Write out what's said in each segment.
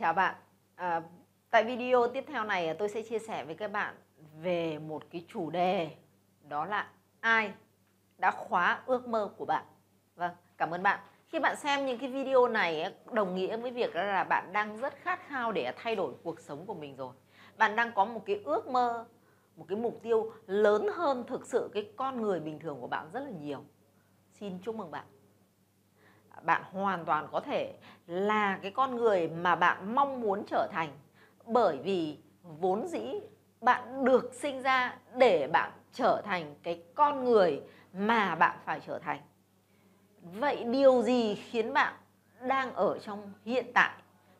Chào bạn. À, tại video tiếp theo này à, tôi sẽ chia sẻ với các bạn về một cái chủ đề đó là ai đã khóa ước mơ của bạn. Vâng, cảm ơn bạn. Khi bạn xem những cái video này đồng nghĩa với việc là bạn đang rất khát khao để à, thay đổi cuộc sống của mình rồi. Bạn đang có một cái ước mơ, một cái mục tiêu lớn hơn thực sự cái con người bình thường của bạn rất là nhiều. Xin chúc mừng bạn bạn hoàn toàn có thể là cái con người mà bạn mong muốn trở thành. Bởi vì vốn dĩ bạn được sinh ra để bạn trở thành cái con người mà bạn phải trở thành. Vậy điều gì khiến bạn đang ở trong hiện tại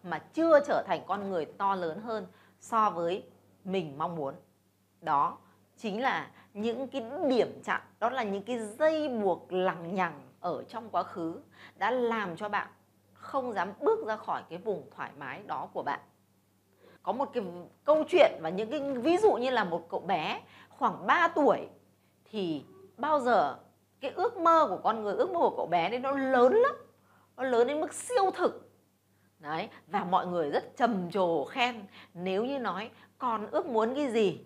mà chưa trở thành con người to lớn hơn so với mình mong muốn? Đó chính là những cái điểm chặn đó là những cái dây buộc lằng nhằng ở trong quá khứ đã làm cho bạn không dám bước ra khỏi cái vùng thoải mái đó của bạn. Có một cái câu chuyện và những cái ví dụ như là một cậu bé khoảng 3 tuổi thì bao giờ cái ước mơ của con người, ước mơ của cậu bé đấy nó lớn lắm, nó lớn đến mức siêu thực. Đấy, và mọi người rất trầm trồ khen nếu như nói con ước muốn cái gì.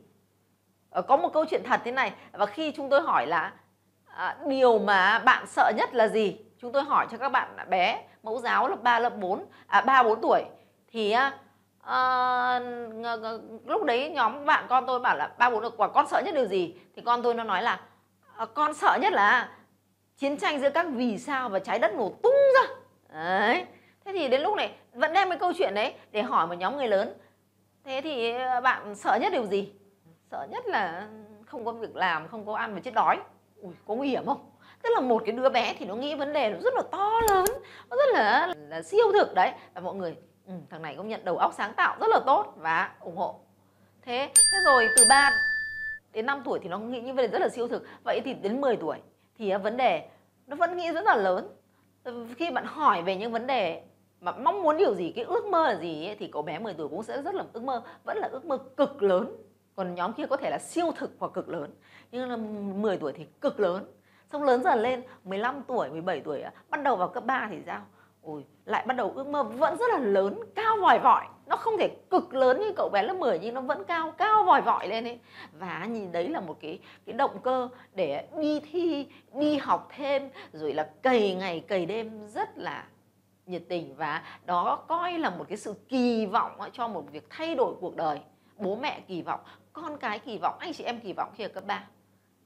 Ờ, có một câu chuyện thật thế này, và khi chúng tôi hỏi là à, điều mà bạn sợ nhất là gì? Chúng tôi hỏi cho các bạn bé mẫu giáo lớp 3, lớp 4 à 3 4 tuổi. Thì à, lúc đấy nhóm bạn con tôi bảo là ba bốn quả con sợ nhất điều gì? Thì con tôi nó nói là à, con sợ nhất là chiến tranh giữa các vì sao và trái đất nổ tung ra. Đấy. Thế thì đến lúc này vẫn đem cái câu chuyện đấy để hỏi một nhóm người lớn. Thế thì bạn sợ nhất điều gì? Sợ nhất là không có việc làm không có ăn và chết đói ui có nguy hiểm không? Tức là một cái đứa bé thì nó nghĩ vấn đề nó rất là to lớn nó rất là, là siêu thực đấy. Và mọi người ừ, thằng này công nhận đầu óc sáng tạo rất là tốt và ủng hộ. Thế thế rồi từ 3 đến 5 tuổi thì nó nghĩ như đề rất là siêu thực. Vậy thì đến 10 tuổi thì vấn đề nó vẫn nghĩ rất là lớn. Khi bạn hỏi về những vấn đề mà mong muốn điều gì cái ước mơ là gì ấy, thì cậu bé 10 tuổi cũng sẽ rất là ước mơ vẫn là ước mơ cực lớn còn nhóm kia có thể là siêu thực hoặc cực lớn. Nhưng là 10 tuổi thì cực lớn. Xong lớn dần lên 15 tuổi 17 tuổi bắt đầu vào cấp 3 thì sao? Ôi, lại bắt đầu ước mơ vẫn rất là lớn, cao vòi vọi. Nó không thể cực lớn như cậu bé lớp 10 nhưng nó vẫn cao cao vòi vọi lên ấy. Và nhìn đấy là một cái cái động cơ để đi thi, đi học thêm, rồi là cày ngày, cày đêm rất là nhiệt tình. Và đó coi là một cái sự kỳ vọng cho một việc thay đổi cuộc đời. Bố mẹ kỳ vọng con cái kỳ vọng anh chị em kỳ vọng khi ở cấp 3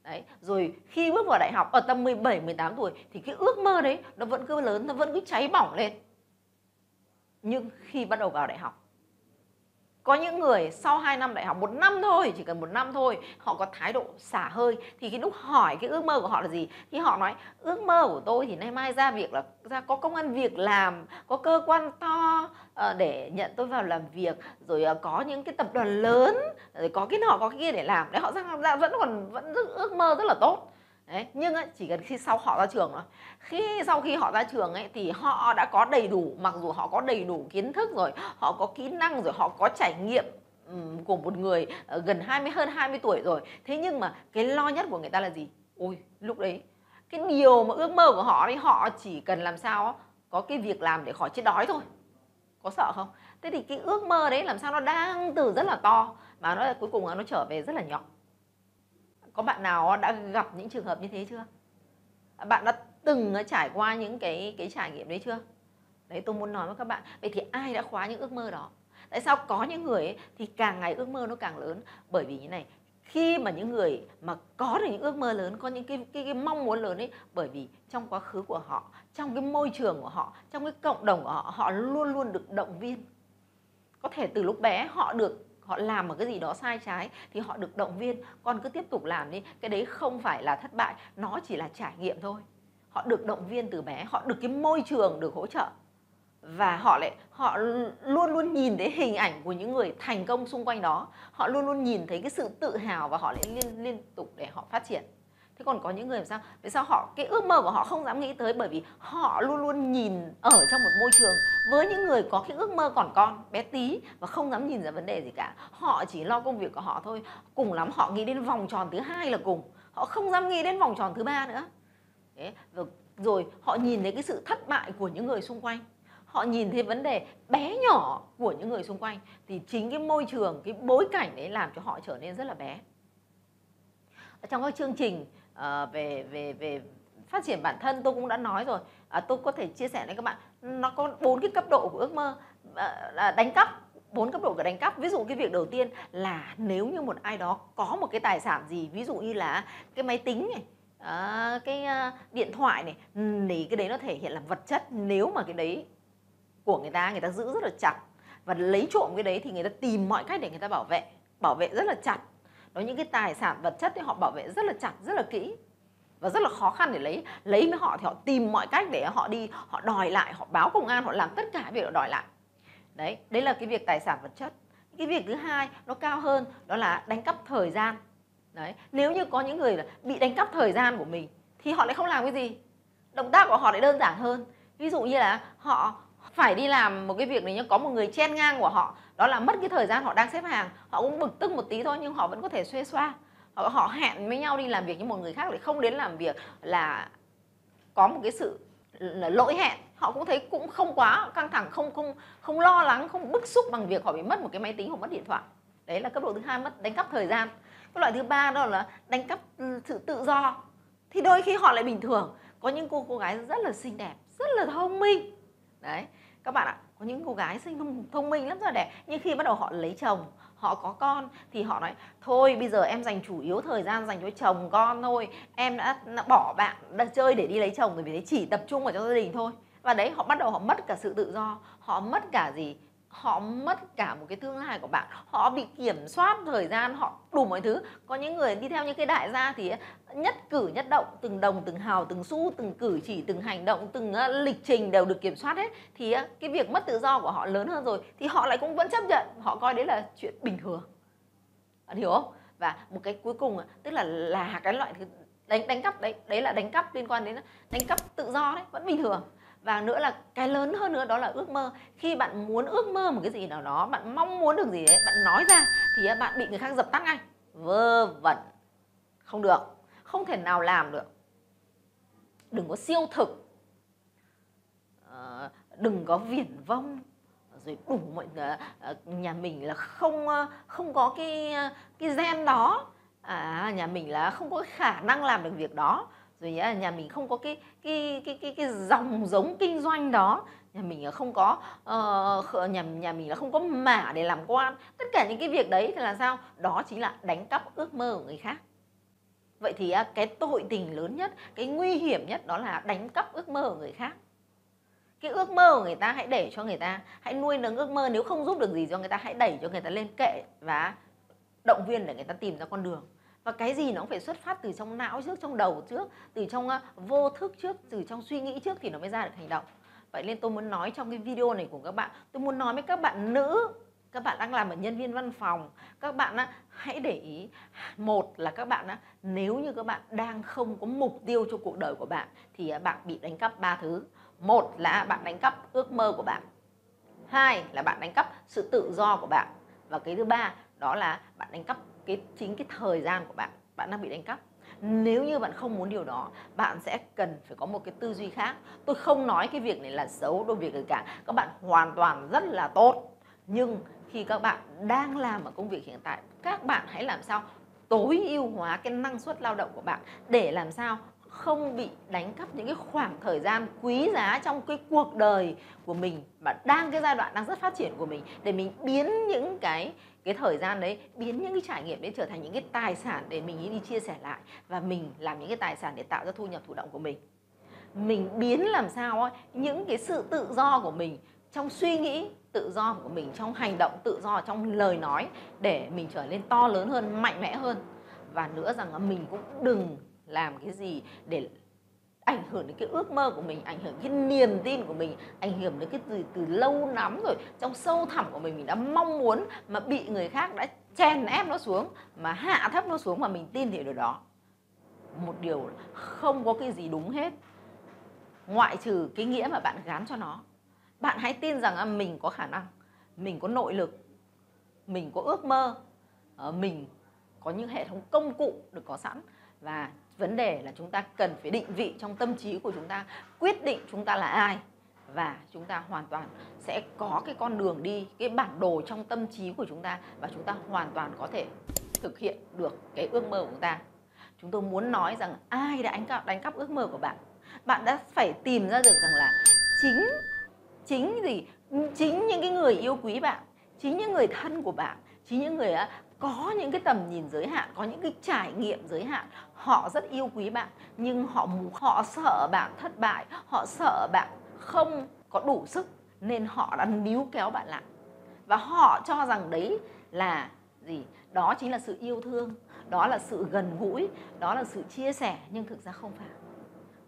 Đấy, rồi khi bước vào đại học ở tầm 17, 18 tuổi thì cái ước mơ đấy nó vẫn cứ lớn, nó vẫn cứ cháy bỏng lên. Nhưng khi bắt đầu vào đại học có những người sau 2 năm đại học, một năm thôi, chỉ cần một năm thôi, họ có thái độ xả hơi. Thì cái lúc hỏi cái ước mơ của họ là gì? Thì họ nói, ước mơ của tôi thì nay mai ra việc là, ra có công an việc làm, có cơ quan to ờ, để nhận tôi vào làm việc, rồi ờ, có những cái tập đoàn lớn, rồi có cái nọ, có cái kia để làm. Đấy, họ ra vẫn còn, vẫn ước mơ rất là tốt. Đấy, nhưng ấy, chỉ cần khi sau họ ra trường rồi khi sau khi họ ra trường ấy thì họ đã có đầy đủ mặc dù họ có đầy đủ kiến thức rồi họ có kỹ năng rồi họ có trải nghiệm um, của một người uh, gần 20 hơn 20 tuổi rồi. Thế nhưng mà cái lo nhất của người ta là gì? Ôi lúc đấy cái điều mà ước mơ của họ thì họ chỉ cần làm sao có cái việc làm để khỏi chết đói thôi. Có sợ không? Thế thì cái ước mơ đấy làm sao nó đang từ rất là to mà nó cuối cùng nó trở về rất là nhỏ có bạn nào đã gặp những trường hợp như thế chưa? Bạn đã từng ờ, trải qua những cái cái trải nghiệm đấy chưa? Đấy tôi muốn nói với các bạn. Vậy thì ai đã khóa những ước mơ đó? Tại sao có những người ấy, thì càng ngày ước mơ nó càng lớn? Bởi vì như này khi mà những người mà có được những ước mơ lớn có những cái, cái, cái mong muốn lớn ấy bởi vì trong quá khứ của họ trong cái môi trường của họ trong cái cộng đồng của họ họ luôn luôn được động viên. Có thể từ lúc bé họ được họ làm một cái gì đó sai trái thì họ được động viên. Con cứ tiếp tục làm đi, cái đấy không phải là thất bại, nó chỉ là trải nghiệm thôi. Họ được động viên từ bé, họ được cái môi trường được hỗ trợ. Và họ lại, họ luôn luôn nhìn thấy hình ảnh của những người thành công xung quanh đó. Họ luôn luôn nhìn thấy cái sự tự hào và họ lại liên liên tục để họ phát triển thế còn có những người làm sao? Vì sao họ cái ước mơ của họ không dám nghĩ tới? Bởi vì họ luôn luôn nhìn ở trong một môi trường với những người có cái ước mơ còn con bé tí và không dám nhìn ra vấn đề gì cả. Họ chỉ lo công việc của họ thôi. Cùng lắm họ nghĩ đến vòng tròn thứ hai là cùng. Họ không dám nghĩ đến vòng tròn thứ ba nữa. Đấy rồi, rồi họ nhìn thấy cái sự thất bại của những người xung quanh. Họ nhìn thấy vấn đề bé nhỏ của những người xung quanh. Thì chính cái môi trường cái bối cảnh đấy làm cho họ trở nên rất là bé. Trong các chương trình uh, về về về phát triển bản thân tôi cũng đã nói rồi. À, tôi có thể chia sẻ với các bạn. Nó có bốn cái cấp độ của ước mơ à, đánh cắp bốn cấp độ của đánh cắp. Ví dụ cái việc đầu tiên là nếu như một ai đó có một cái tài sản gì ví dụ như là cái máy tính này à, cái uh, điện thoại này thì cái đấy nó thể hiện là vật chất. Nếu mà cái đấy của người ta người ta giữ rất là chặt và lấy trộm cái đấy thì người ta tìm mọi cách để người ta bảo vệ bảo vệ rất là chặt đó, những cái tài sản vật chất thì họ bảo vệ rất là chặt, rất là kỹ và rất là khó khăn để lấy. Lấy với họ thì họ tìm mọi cách để họ đi, họ đòi lại, họ báo công an, họ làm tất cả việc đòi lại. Đấy đấy là cái việc tài sản vật chất. Cái việc thứ hai nó cao hơn, đó là đánh cắp thời gian. Đấy, nếu như có những người bị đánh cắp thời gian của mình thì họ lại không làm cái gì. Động tác của họ lại đơn giản hơn. Ví dụ như là họ phải đi làm một cái việc này nhưng có một người chen ngang của họ đó là mất cái thời gian họ đang xếp hàng. Họ cũng bực tức một tí thôi nhưng họ vẫn có thể xuê xoa. Họ, họ hẹn với nhau đi làm việc nhưng một người khác lại không đến làm việc là có một cái sự lỗi hẹn. Họ cũng thấy cũng không quá căng thẳng không không không lo lắng không bức xúc bằng việc họ bị mất một cái máy tính hoặc mất điện thoại. Đấy là cấp độ thứ hai mất đánh cắp thời gian. Cái loại thứ ba đó là đánh cắp ừ, sự tự do. Thì đôi khi họ lại bình thường. Có những cô cô gái rất là xinh đẹp rất là thông minh. Đấy các bạn ạ có những cô gái sinh thông, thông minh lắm rồi đẹp. Nhưng khi bắt đầu họ lấy chồng họ có con thì họ nói thôi bây giờ em dành chủ yếu thời gian dành cho chồng con thôi. Em đã, đã bỏ bạn đã chơi để đi lấy chồng rồi vì thế chỉ tập trung vào trong gia đình thôi. Và đấy họ bắt đầu họ mất cả sự tự do họ mất cả gì? Họ mất cả một cái tương lai của bạn. Họ bị kiểm soát thời gian, họ đủ mọi thứ. Có những người đi theo những cái đại gia thì ờ, nhất cử nhất động, từng đồng, từng hào, từng xu, từng cử chỉ, từng hành động, từng ờ, lịch trình đều được kiểm soát hết. Thì ờ, cái việc mất tự do của họ lớn hơn rồi thì họ lại cũng vẫn chấp nhận. Họ coi đấy là chuyện bình thường. Bạn hiểu không? Và một cái cuối cùng tức là là cái loại thứ đánh đánh cắp đấy đấy là đánh cắp liên quan đến, đánh cắp tự do đấy, vẫn bình thường và nữa là cái lớn hơn nữa đó là ước mơ. Khi bạn muốn ước mơ một cái gì nào đó bạn mong muốn được gì đấy bạn nói ra thì bạn bị người khác dập tắt ngay. Vơ vẩn. Không được. Không thể nào làm được. Đừng có siêu thực. Ờ, đừng có viển vông. Rồi đủ mọi người ờ, nhà mình là không ờ, không có cái cái gen đó. À, nhà mình là không có khả năng làm được việc đó rồi nhá nhà mình không có cái cái cái cái cái dòng giống kinh doanh đó. Nhà mình không có uh, nhà nhà mình là không có mả để làm quan. Tất cả những cái việc đấy thì là sao? Đó chính là đánh cắp ước mơ của người khác. Vậy thì cái tội tình lớn nhất cái nguy hiểm nhất đó là đánh cắp ước mơ của người khác. Cái ước mơ của người ta hãy để cho người ta hãy nuôi nấng ước mơ. Nếu không giúp được gì cho người ta hãy đẩy cho người ta lên kệ và động viên để người ta tìm ra con đường và cái gì nó cũng phải xuất phát từ trong não trước trong đầu trước từ trong ờ, vô thức trước từ trong suy nghĩ trước thì nó mới ra được hành động. Vậy nên tôi muốn nói trong cái video này của các bạn tôi muốn nói với các bạn nữ các bạn đang làm ở nhân viên văn phòng các bạn á, hãy để ý một là các bạn á, nếu như các bạn đang không có mục tiêu cho cuộc đời của bạn thì bạn bị đánh cắp ba thứ. Một là bạn đánh cắp ước mơ của bạn. Hai là bạn đánh cắp sự tự do của bạn. Và cái thứ ba đó là bạn đánh cắp cái, chính cái thời gian của bạn bạn đang bị đánh cắp. Nếu như bạn không muốn điều đó, bạn sẽ cần phải có một cái tư duy khác. Tôi không nói cái việc này là xấu, đôi việc gì cả. Các bạn hoàn toàn rất là tốt. Nhưng khi các bạn đang làm ở công việc hiện tại, các bạn hãy làm sao tối ưu hóa cái năng suất lao động của bạn để làm sao không bị đánh cắp những cái khoảng thời gian quý giá trong cái cuộc đời của mình mà đang cái giai đoạn đang rất phát triển của mình để mình biến những cái cái thời gian đấy biến những cái trải nghiệm đấy trở thành những cái tài sản để mình đi chia sẻ lại và mình làm những cái tài sản để tạo ra thu nhập thụ động của mình. Mình biến làm sao ấy, những cái sự tự do của mình trong suy nghĩ tự do của mình trong hành động tự do trong lời nói để mình trở nên to lớn hơn mạnh mẽ hơn. Và nữa rằng là mình cũng đừng làm cái gì để ảnh hưởng đến cái ước mơ của mình, ảnh hưởng cái niềm tin của mình, ảnh hưởng đến cái từ từ lâu lắm rồi, trong sâu thẳm của mình mình đã mong muốn mà bị người khác đã chèn ép nó xuống, mà hạ thấp nó xuống mà mình tin thì điều đó. Một điều không có cái gì đúng hết. Ngoại trừ cái nghĩa mà bạn gán cho nó. Bạn hãy tin rằng à, mình có khả năng, mình có nội lực, mình có ước mơ ờ, mình có những hệ thống công cụ được có sẵn và vấn đề là chúng ta cần phải định vị trong tâm trí của chúng ta, quyết định chúng ta là ai. Và chúng ta hoàn toàn sẽ có cái con đường đi, cái bản đồ trong tâm trí của chúng ta và chúng ta hoàn toàn có thể thực hiện được cái ước mơ của chúng ta. Chúng tôi muốn nói rằng ai đã đánh cắp đánh cắp ước mơ của bạn? Bạn đã phải tìm ra được rằng là chính chính gì? Chính những cái người yêu quý bạn, chính những người thân của bạn, chính những người có những cái tầm nhìn giới hạn, có những cái trải nghiệm giới hạn. Họ rất yêu quý bạn, nhưng họ họ sợ bạn thất bại, họ sợ bạn không có đủ sức, nên họ đã níu kéo bạn lại. Và họ cho rằng đấy là gì? Đó chính là sự yêu thương, đó là sự gần gũi, đó là sự chia sẻ, nhưng thực ra không phải.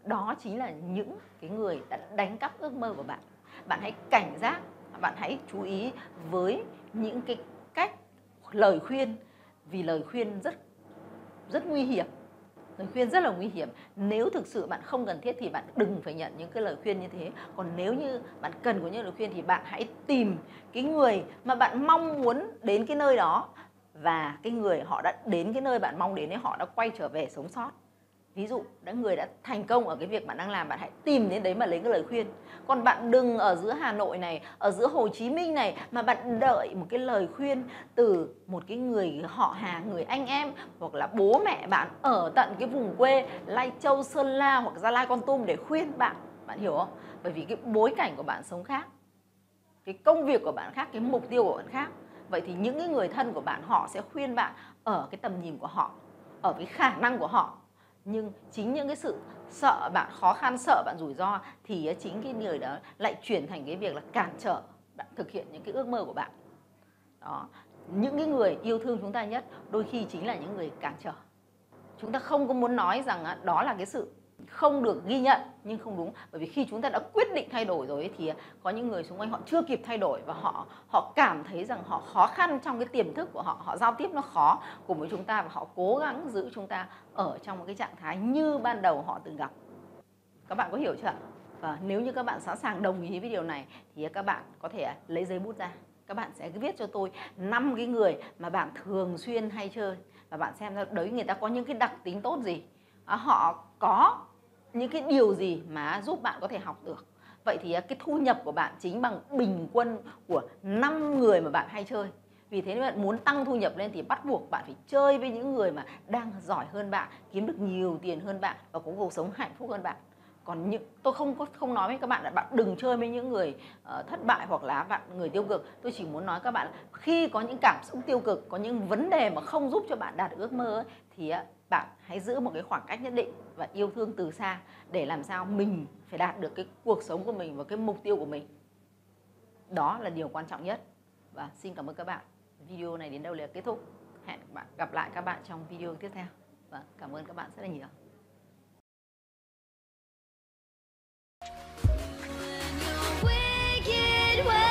Đó chính là những cái người đã đánh cắp ước mơ của bạn. Bạn hãy cảnh giác, bạn hãy chú ý với những cái lời khuyên, vì lời khuyên rất rất nguy hiểm. Lời khuyên rất là nguy hiểm. Nếu thực sự bạn không cần thiết thì bạn đừng phải nhận những cái lời khuyên như thế. Còn nếu như bạn cần có những lời khuyên thì bạn hãy tìm cái người mà bạn mong muốn đến cái nơi đó. Và cái người họ đã đến cái nơi bạn mong đến ấy, họ đã quay trở về sống sót ví dụ, đã người đã thành công ở cái việc bạn đang làm, bạn hãy tìm đến đấy mà lấy cái lời khuyên. Còn bạn đừng ở giữa Hà Nội này, ở giữa Hồ Chí Minh này mà bạn đợi một cái lời khuyên từ một cái người họ hàng người anh em hoặc là bố mẹ bạn ở tận cái vùng quê Lai Châu, Sơn La hoặc Gia Lai Con Tum để khuyên bạn. Bạn hiểu không? Bởi vì cái bối cảnh của bạn sống khác, cái công việc của bạn khác, cái mục tiêu của bạn khác. Vậy thì những cái người thân của bạn, họ sẽ khuyên bạn ở cái tầm nhìn của họ, ở cái khả năng của họ nhưng chính những cái sự sợ bạn, khó khăn, sợ bạn rủi ro thì chính cái người đó lại chuyển thành cái việc là cản trở bạn thực hiện những cái ước mơ của bạn. Đó, những cái người yêu thương chúng ta nhất đôi khi chính là những người cản trở. Chúng ta không có muốn nói rằng đó là cái sự không được ghi nhận nhưng không đúng. Bởi vì khi chúng ta đã quyết định thay đổi rồi thì à, có những người xung quanh họ chưa kịp thay đổi và họ họ cảm thấy rằng họ khó khăn trong cái tiềm thức của họ họ giao tiếp nó khó, cùng với chúng ta và họ cố gắng giữ chúng ta ở trong một cái trạng thái như ban đầu họ từng gặp. Các bạn có hiểu chưa và nếu như các bạn sẵn sàng đồng ý với điều này thì à, các bạn có thể à, lấy giấy bút ra. Các bạn sẽ viết cho tôi năm cái người mà bạn thường xuyên hay chơi. Và bạn xem ra đấy, người ta có những cái đặc tính tốt gì? Họ có những cái điều gì mà giúp bạn có thể học được? Vậy thì à, cái thu nhập của bạn chính bằng bình quân của 5 người mà bạn hay chơi. Vì thế nếu bạn muốn tăng thu nhập lên thì bắt buộc bạn phải chơi với những người mà đang giỏi hơn bạn kiếm được nhiều tiền hơn bạn và có cuộc sống hạnh phúc hơn bạn. Còn những tôi không có không nói với các bạn là bạn đừng chơi với những người uh, thất bại hoặc là bạn người tiêu cực. Tôi chỉ muốn nói các bạn là khi có những cảm xúc tiêu cực có những vấn đề mà không giúp cho bạn đạt được ước mơ ấy, thì uh, bạn hãy giữ một cái khoảng cách nhất định và yêu thương từ xa để làm sao mình phải đạt được cái cuộc sống của mình và cái mục tiêu của mình. Đó là điều quan trọng nhất. Và xin cảm ơn các bạn. Video này đến đâu là kết thúc. Hẹn gặp lại các bạn trong video tiếp theo. Và cảm ơn các bạn rất là nhiều. Wicked.